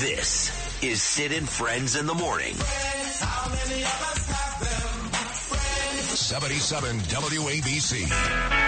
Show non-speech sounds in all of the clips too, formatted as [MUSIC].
This is and Friends in the Morning. 77 WABC.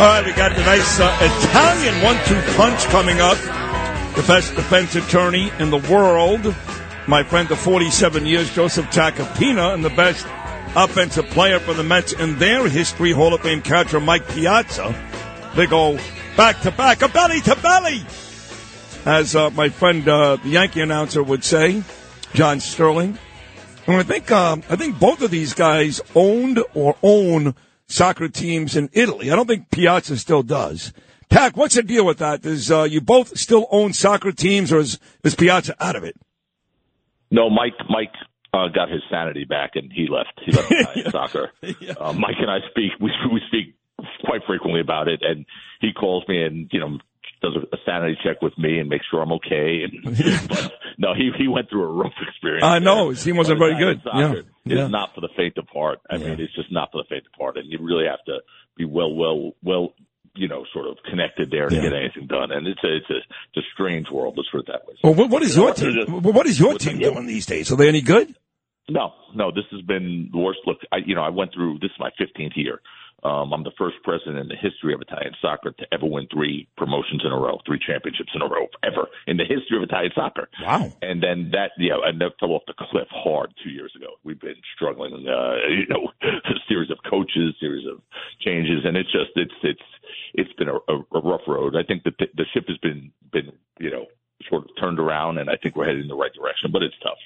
All right, we got the nice uh, Italian one-two punch coming up. The best defense attorney in the world, my friend of 47 years, Joseph Tacopina, and the best offensive player for the Mets in their history, Hall of Fame catcher Mike Piazza. They go back to back, a belly to belly, as uh, my friend, uh, the Yankee announcer, would say, John Sterling. And I think um, I think both of these guys owned or own soccer teams in Italy. I don't think Piazza still does. Tack, what's the deal with that? Does uh, you both still own soccer teams, or is, is Piazza out of it? No, Mike. Mike uh, got his sanity back, and he left. He left Italian [LAUGHS] soccer. [LAUGHS] Uh, Mike and I speak. We we speak quite frequently about it, and he calls me and you know does a sanity check with me and makes sure I'm okay. And but [LAUGHS] no, he he went through a rough experience. I know. team wasn't very good. Soccer Yeah. is not for the faint of heart. I mean, it's just not for the faint of heart, and you really have to be well, well, well. You know, sort of connected there to Yeah. get anything done, and it's a it's a, it's a strange world. Let's put it that way. Well, what, what is your team? just- What is your team doing these days? Are they any good? no, no, this has been the worst. Look, I, you know, I went through this is my 15th year. Um, I'm the first president in the history of Italian soccer to ever win three promotions in a row, three championships in a row, ever in the history of Italian soccer. Wow. And then that, yeah, and that fell off the cliff hard two years ago. We've been struggling, uh, you know, [LAUGHS] a series of coaches, series of changes, and it's just, it's, it's, it's been a, a, a rough road. I think that the, the ship has been, been, you know, sort of turned around, and I think we're headed in the right direction, but it's tough.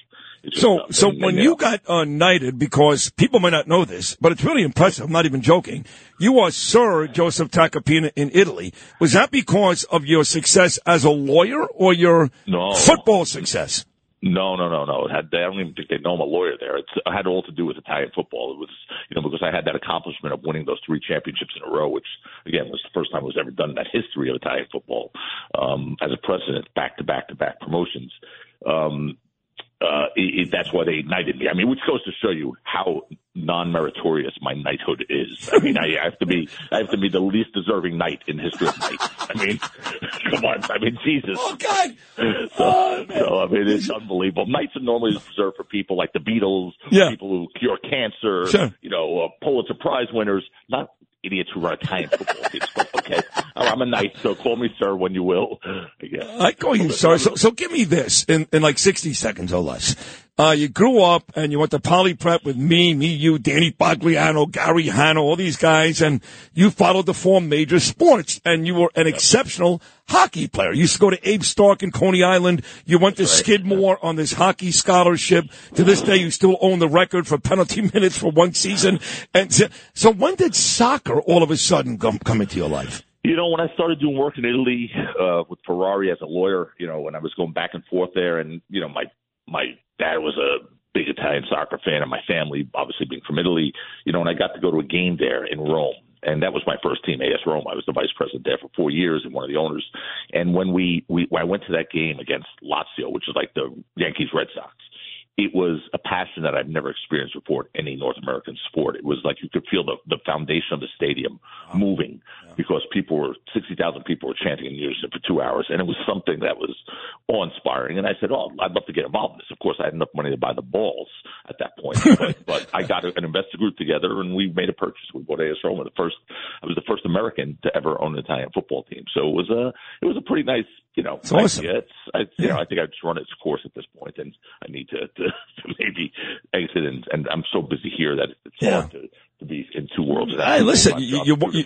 So, so when you got uh, knighted, because people might not know this, but it's really impressive. I'm not even joking. You are Sir Joseph Tacopina in Italy. Was that because of your success as a lawyer or your No. football success? No, no, no, no. It had, I don't even think they know I'm a lawyer there. It's, it had all to do with Italian football. It was, you know, because I had that accomplishment of winning those three championships in a row, which again was the first time it was ever done in that history of Italian football um, as a president, back to back to back promotions. Um, uh, it, it, that's why they knighted me. I mean, which goes to show you how non-meritorious my knighthood is. I mean, I I have to be, I have to be the least deserving knight in history of knights. I mean, [LAUGHS] come on. I mean, Jesus. Oh God! So, Oh, so I mean, it's unbelievable. Knights are normally reserved for people like the Beatles, Yeah. people who cure cancer, Sure. you know, uh, Pulitzer Prize winners, not idiots who run Italian football. Okay, I'm a knight, so call me sir when you will. Yeah. I call you sir. So, so give me this in, in like 60 seconds or less. Uh, you grew up and you went to poly prep with me, me, you, Danny Bagliano, Gary Hanna, all these guys, and you followed the four major sports and you were an exceptional hockey player. You used to go to Abe Stark in Coney Island. You went to Skidmore on this hockey scholarship. To this day, you still own the record for penalty [LAUGHS] minutes for one season. And so, so when did soccer all of a sudden come, come into your life? You know, when I started doing work in Italy uh, with Ferrari as a lawyer, you know, when I was going back and forth there, and you know, my my dad was a big Italian soccer fan, and my family, obviously being from Italy, you know, and I got to go to a game there in Rome, and that was my first team, AS Rome. I was the vice president there for four years and one of the owners. And when we we when I went to that game against Lazio, which is like the Yankees Red Sox, it was a passion that I've never experienced before in any North American sport. It was like you could feel the, the foundation of the stadium moving because people were, 60,000 people were chanting in unison for two hours. And it was something that was awe inspiring. And I said, Oh, I'd love to get involved in this. Of course, I had enough money to buy the balls at that point, [LAUGHS] but, but I got an investor group together and we made a purchase. We bought AS Roma, the first, I was the first American to ever own an Italian football team. So it was a, it was a pretty nice, you know, It's awesome. It's, I, you know, I think I've just run its course at this point, and I need to, to, [LAUGHS] to maybe exit. And, and I'm so busy here that it's Yeah. hard to, to to be in two worlds. Hey, listen, you, you, you,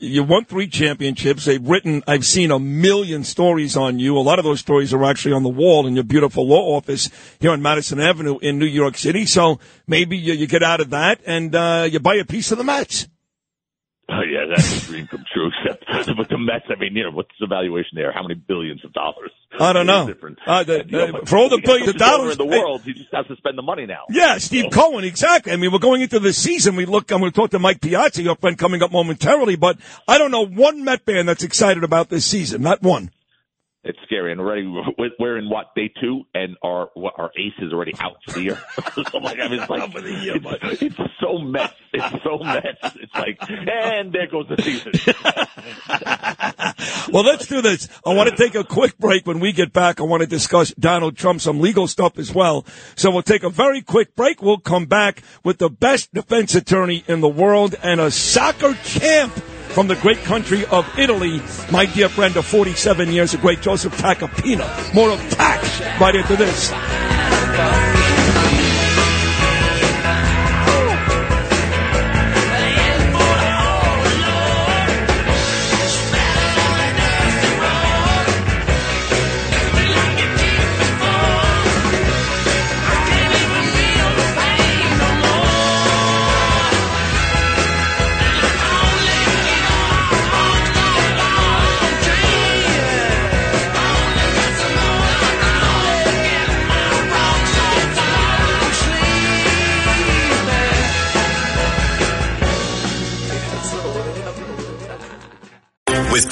you won three championships. They've written, I've seen a million stories on you. A lot of those stories are actually on the wall in your beautiful law office here on Madison Avenue in New York City. So maybe you, you get out of that and uh, you buy a piece of the Mets. Oh, yeah, that's a dream come true. Except [LAUGHS] with the Mets, I mean, you know, what's the valuation there? How many billions of dollars? I don't know. Different. Uh, the- You know, but for all the billions of such a donor dollars- in the hey- world, he just has to spend the money now. Yeah, Steve Cohen, exactly. I mean, we're going into the season. We look, I'm going to talk to Mike Piazza, your friend, coming up momentarily, but I don't know one Met fan that's excited about this season. Not one. It's scary, and already we're- in what day two, and our what, our ace is already out for the year. so like, I mean, it's like it's, it's so mess. It's so mess. It's like, and there goes the season. [LAUGHS] Well, let's do this. I want to take a quick break. When we get back, I want to discuss Donald Trump, some legal stuff as well. So we'll take a very quick break. We'll come back with the best defense attorney in the world and a soccer champ from the great country of Italy. My dear friend of 47 years, the great Joseph Tacopina. More of tax right into this.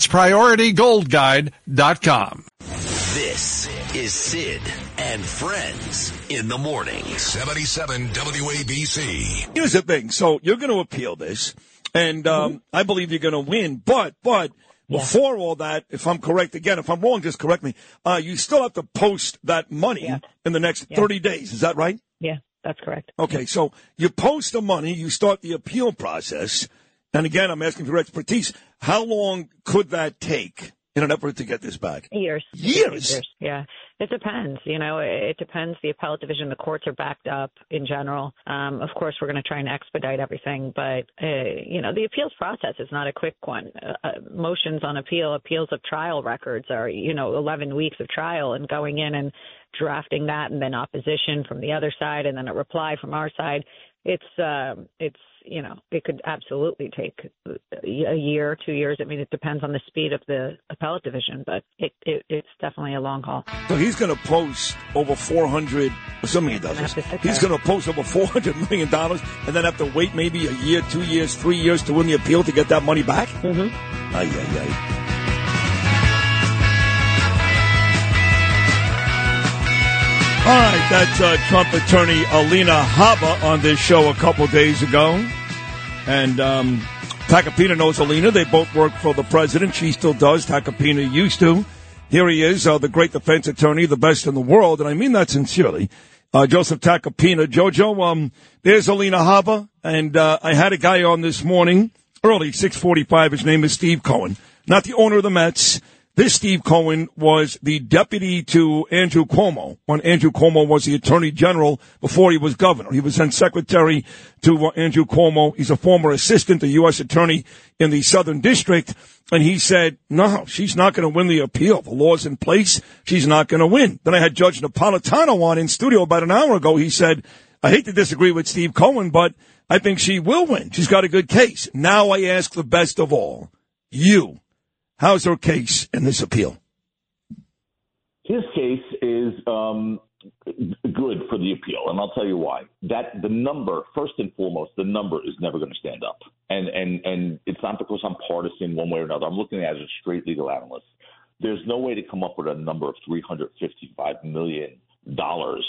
PriorityGoldGuide.com. This is Sid and Friends in the morning. 77 WABC. Here's the thing. So you're going to appeal this, and um, I believe you're going to win. But but before all that, if I'm correct, again, if I'm wrong, just correct me. Uh, you still have to post that money Yeah. in the next Yeah. 30 days. Is that right? Yeah, that's correct. Okay. So you post the money, you start the appeal process, and again, I'm asking for expertise. How long could that take in an effort to get this back? Years. Years. Yeah. It depends. You know, it depends. The appellate division, the courts are backed up in general. Um, of course, we're going to try and expedite everything, but, uh, you know, the appeals process is not a quick one. Uh, uh, motions on appeal, appeals of trial records are, you know, 11 weeks of trial and going in and drafting that and then opposition from the other side and then a reply from our side. It's, um, it's, you know, it could absolutely take a year, two years. I mean, it depends on the speed of the appellate division, but it, it it's definitely a long haul. So he's going to post over 400, assuming he does this, he's going to post over 400 million dollars and then have to wait maybe a year, two years, three years to win the appeal to get that money back? Mm-hmm. Ay, ay, ay. All right, that's uh, Trump attorney Alina Habba on this show a couple days ago. And um, Tacopina knows Alina. They both work for the president. She still does. Tacopina used to. Here he is, uh, the great defense attorney, the best in the world, and I mean that sincerely. Uh, Joseph Tacopina. Jojo, um, there's Alina Habba, and uh, I had a guy on this morning, early, 645. His name is Steve Cohen, not the owner of the Mets. This Steve Cohen was the deputy to Andrew Cuomo when Andrew Cuomo was the attorney general before he was governor. He was then secretary to uh, Andrew Cuomo. He's a former assistant to U.S. attorney in the Southern District. And he said, no, she's not going to win the appeal. The law's in place. She's not going to win. Then I had Judge Napolitano on in studio about an hour ago. He said, I hate to disagree with Steve Cohen, but I think she will win. She's got a good case. Now I ask the best of all, you. How's her case in this appeal? His case is um, good for the appeal, and I'll tell you why. That the number, first and foremost, the number is never going to stand up, and and and it's not because I'm partisan one way or another. I'm looking at it as a straight legal analyst. There's no way to come up with a number of 355 million dollars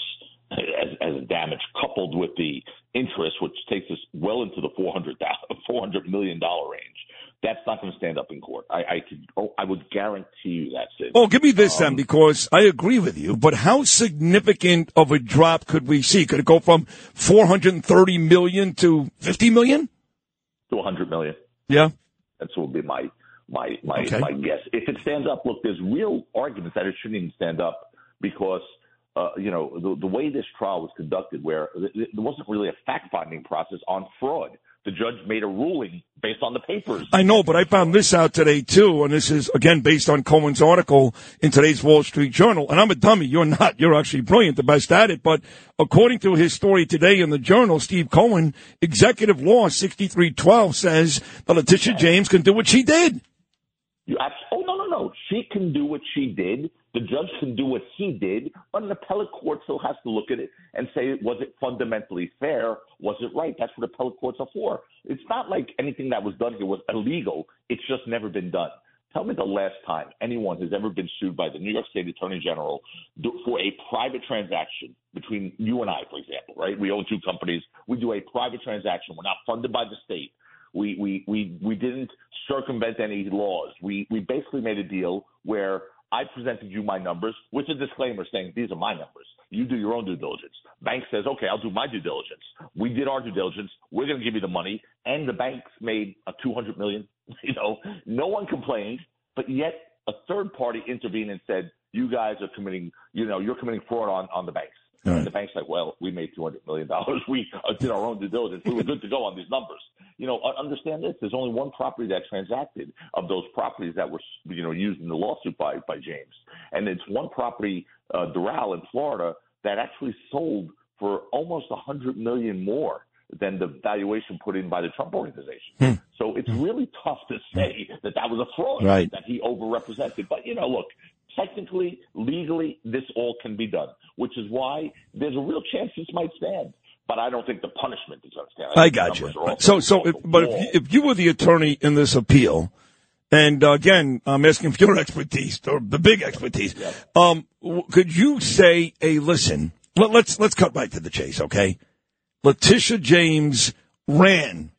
as, as damage, coupled with the interest, which takes us well into the 400 400 million dollar range. That's not going to stand up in court. I I, could, oh, I would guarantee you that's it. Oh, give me this then, because I agree with you. But how significant of a drop could we see? Could it go from 430 million to 50 million? to 100 million. Yeah. That's what would be my my my Okay. my guess. If it stands up, look, there's real arguments that it shouldn't even stand up because uh, you know the, the way this trial was conducted, where th- th- there wasn't really a fact finding process on fraud. The judge made a ruling based on the papers. I know, but I found this out today too, and this is again based on Cohen's article in today's Wall Street Journal. And I'm a dummy. You're not. You're actually brilliant, the best at it. But according to his story today in the Journal, Steve Cohen, executive law 6312 says that Letitia James can do what she did. You abs- oh no no no! She can do what she did. The judge can do what he did, but an appellate court still has to look at it and say, was it fundamentally fair? Was it right? That's what appellate courts are for. It's not like anything that was done here was illegal. It's just never been done. Tell me the last time anyone has ever been sued by the New York State Attorney General for a private transaction between you and I, for example, right? We own two companies. We do a private transaction. We're not funded by the state. We we we we didn't circumvent any laws. We we basically made a deal where I presented you my numbers with a disclaimer saying these are my numbers. You do your own due diligence. Bank says, okay, I'll do my due diligence. We did our due diligence. We're going to give you the money, and the banks made a two hundred million. [LAUGHS] You know, no one complained, but yet a third party intervened and said, you guys are committing, you know, you're committing fraud on on the banks. And the bank's like, well, we made two hundred million dollars. [LAUGHS] We uh, did our own due diligence. We were good to go on these numbers. You know, un- understand this. There's only one property that transacted of those properties that were, you know, used in the lawsuit by by James, and it's one property, uh, Doral in Florida, that actually sold for almost a hundred million more than the valuation put in by the Trump organization. So it's really tough to say that that was a fraud Right. that he overrepresented. But you know, look, technically, legally, this all can be done, which is why there's a real chance this might stand. But I don't think the punishment is going to stand. I the got you. So, so, if, but if, if you were the attorney in this appeal, and uh, again, I'm asking for your expertise, or the big expertise, um, could you say, "Hey, listen, let, let's let's cut right to the chase, okay?" Letitia James ran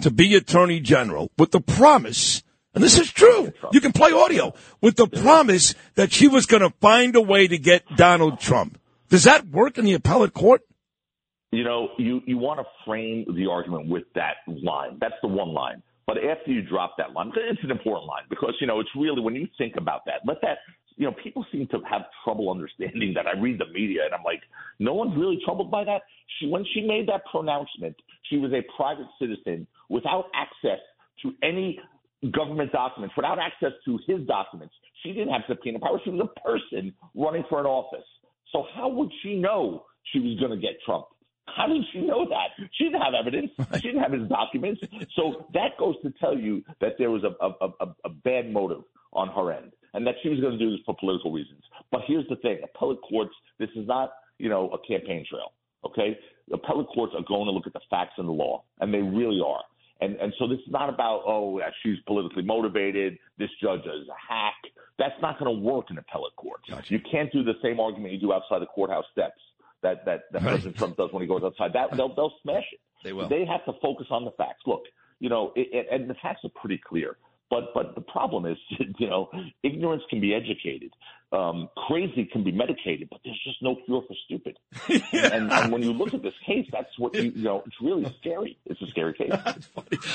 to be attorney general with the promise, and this is true. You can play audio with the promise that she was going to find a way to get Donald Trump. Does that work in the appellate court? you know, you, you want to frame the argument with that line. That's the one line. But after you drop that line, it's an important line because, you know, it's really when you think about that, let that, you know, people seem to have trouble understanding that. I read the media and I'm like, no one's really troubled by that. She, when she made that pronouncement, she was a private citizen without access to any government documents, without access to his documents. She didn't have subpoena power. She was a person running for an office. So how would she know she was going to get Trump? How did she know that? She didn't have evidence. [LAUGHS] She didn't have his documents. So that goes to tell you that there was a, a, a, a bad motive on her end and that she was going to do this for political reasons. But here's the thing appellate courts, this is not, you know, a campaign trail. Okay? Appellate courts are going to look at the facts and the law, and they really are. And and so this is not about oh she's politically motivated. This judge is a hack. That's not going to work in appellate courts. You can't do the same argument you do outside the courthouse steps that that, that President Trump does when he goes outside. That they'll they'll smash it. They will. They have to focus on the facts. Look, you know, it, it, and the facts are pretty clear. But but the problem is, [LAUGHS] you know, ignorance can be educated, um, crazy can be medicated, but there's just no cure for stupid. [LAUGHS] and, and when you look at this case, that's what you, you know. It's really scary. It's a scary case.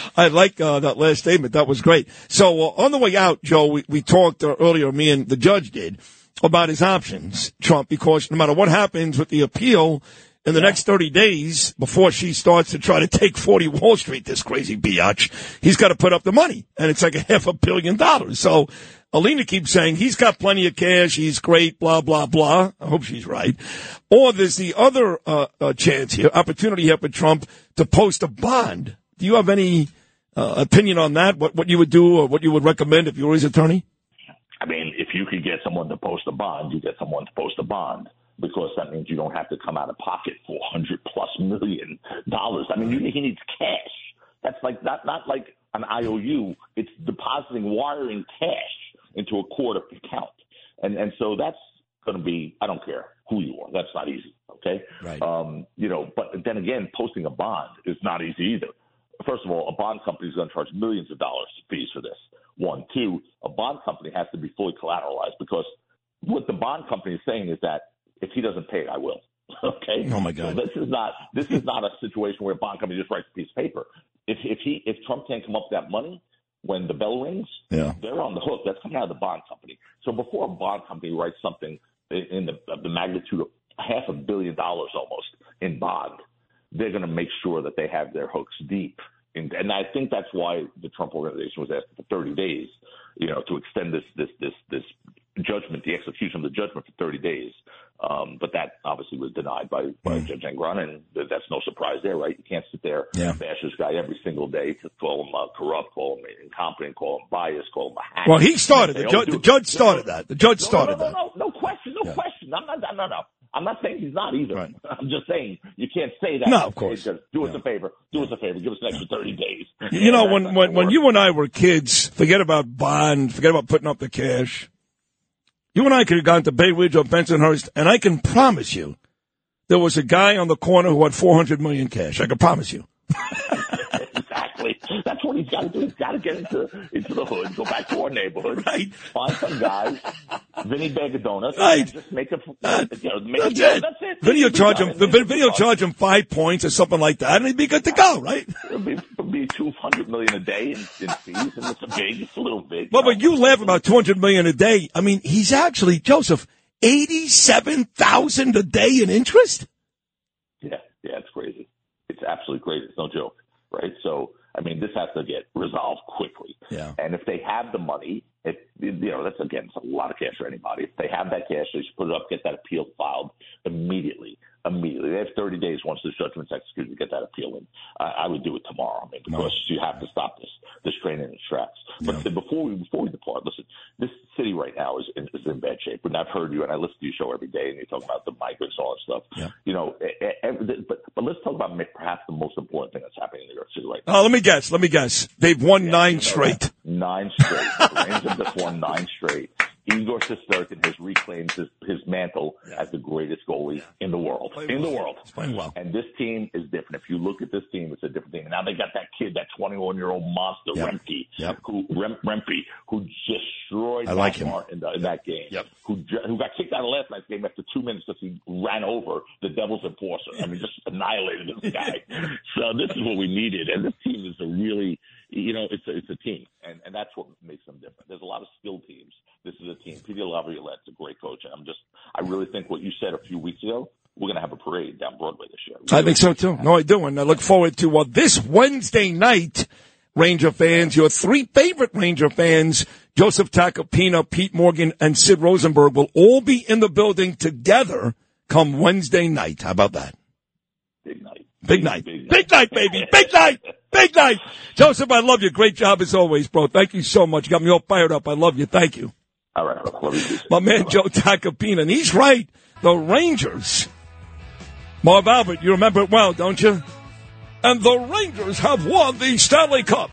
[LAUGHS] I like uh, that last statement. That was great. So uh, on the way out, Joe, we, we talked uh, earlier, me and the judge did, about his options, Trump, because no matter what happens with the appeal in the next 30 days before she starts to try to take 40 Wall Street, this crazy biatch, he's got to put up the money. And it's like a half a billion dollars. So Alina keeps saying he's got plenty of cash, he's great, blah blah blah. I hope she's right. Or there's the other uh, uh, chance here, opportunity here for Trump to post a bond. Do you have any uh, opinion on that? What what you would do or what you would recommend if you were his attorney? I mean, if you could get someone to post a bond, you get someone to post a bond because that means you don't have to come out of pocket four hundred plus million dollars. I mean, you, he needs cash. That's like not not like an IOU. It's depositing, wiring cash into a court account, and and so that's going to be. I don't care who you are. That's not easy. Okay. Right. Um, you know, but then again, posting a bond is not easy either. First of all, a bond company is going to charge millions of dollars fees for this. One, two, a bond company has to be fully collateralized because what the bond company is saying is that if he doesn't pay it, I will. [LAUGHS] Okay. Oh, my God. So this is not this is not a situation where a bond company just writes a piece of paper. If if he if Trump can't come up with that money when the bell rings, Yeah. they're on the hook. That's coming out of the bond company. So before a bond company writes something in in the, the magnitude of half a billion dollars almost in bond, they're going to make sure that they have their hooks deep. And, and I think that's why the Trump organization was asking for 30 days, you know, to extend this this this this judgment, the execution of the judgment for 30 days. Um, but that obviously was denied by, by Judge Engoron, and th- that's no surprise there, right? You can't sit there Yeah. and bash this guy every single day to call him uh, corrupt, call him incompetent, call him biased, call him a hack. Well, he started. The, ju- the judge started that. The judge no, started no, that. no, no, no question, no Yeah. question. I'm not, no, no. I'm not saying he's not either. Right. [LAUGHS] I'm just saying you can't say that. No, of course. just do us a favor. Do us a favor. Give us an extra 30 days. You know, when when when you and I were kids, forget about bond, forget about putting up the cash. You and I could have gone to Bay Ridge or Bensonhurst, and I can promise you, there was a guy on the corner who had four hundred million cash. I can promise you. [LAUGHS] That's what he's got to do. He's got to get into into the hood, go back to our neighborhood, [LAUGHS] Right. find some guys, Vinny Bag of Donuts, Right. just make a, you know, make That's a, it. That's it. Video charge him. The video charge him five points or something like that, and he'd be good to go, right? It'll be, it'll be two hundred million a day in, in fees, and it's a big, it's a little big. Well, but you laugh about two hundred million a day. I mean, he's actually Joseph eighty-seven thousand a day in interest. Yeah, yeah, it's crazy. It's absolutely crazy. It's no joke, right? So, I mean, this has to get resolved quickly. Yeah. And if they have the money, if you know, that's again, it's a lot of cash for anybody. If they have that cash, they should put it up, get that appeal filed immediately. Immediately, they have 30 days once the judgment's executed to get that appeal in. I, I would do it tomorrow. I mean, because you have to stop this this train in its tracks. But before we before we depart, listen, this city right now is in, is in bad shape. And I've heard you, and I listen to your show every day, and you talk about the migrants, all that stuff. Yeah. You know, every, but but let's talk about perhaps the most important thing that's happening in New York City right now. Oh, let me guess. Let me guess. They've won nine straight. Nine straight. the Rangers have just won nine straight. Igor Shesterkin has reclaimed his, his mantle as the greatest goalie in the world. In the world. He's playing well. And this team is different. If you look at this team, it's a different team. And now they got that kid, that 21 year old monster, Yep. Remke, Yep. who Rem, Rempe, who destroyed I like him. In, the, in that game. Yep. Who who got kicked out of last night's game after two minutes because he ran over the Devils enforcer. I mean, just annihilated this guy. [LAUGHS] so this is what we needed. And this team is a really, you know, it's a, it's a team, and and that's what makes them different. There's a lot of skilled teams. This is a team. Peter Laviolette's a great coach, and I'm just, I really think what you said a few weeks ago, we're going to have a parade down Broadway this year. I think so too. No, I do, and I look forward to uh, this Wednesday night. Ranger fans, your three favorite Ranger fans, Joseph Tacopina, Pete Morgan, and Sid Rosenberg will all be in the building together come Wednesday night. How about that? Big night. Big night. Big night, baby. Big night. Big night. Joseph, I love you. Great job as always, bro. Thank you so much. You got me all fired up. I love you. Thank you. All right. Love you. My man Joe Tacopina, and he's right. The Rangers. Marv Albert, you remember it well, don't you? And the Rangers have won the Stanley Cup.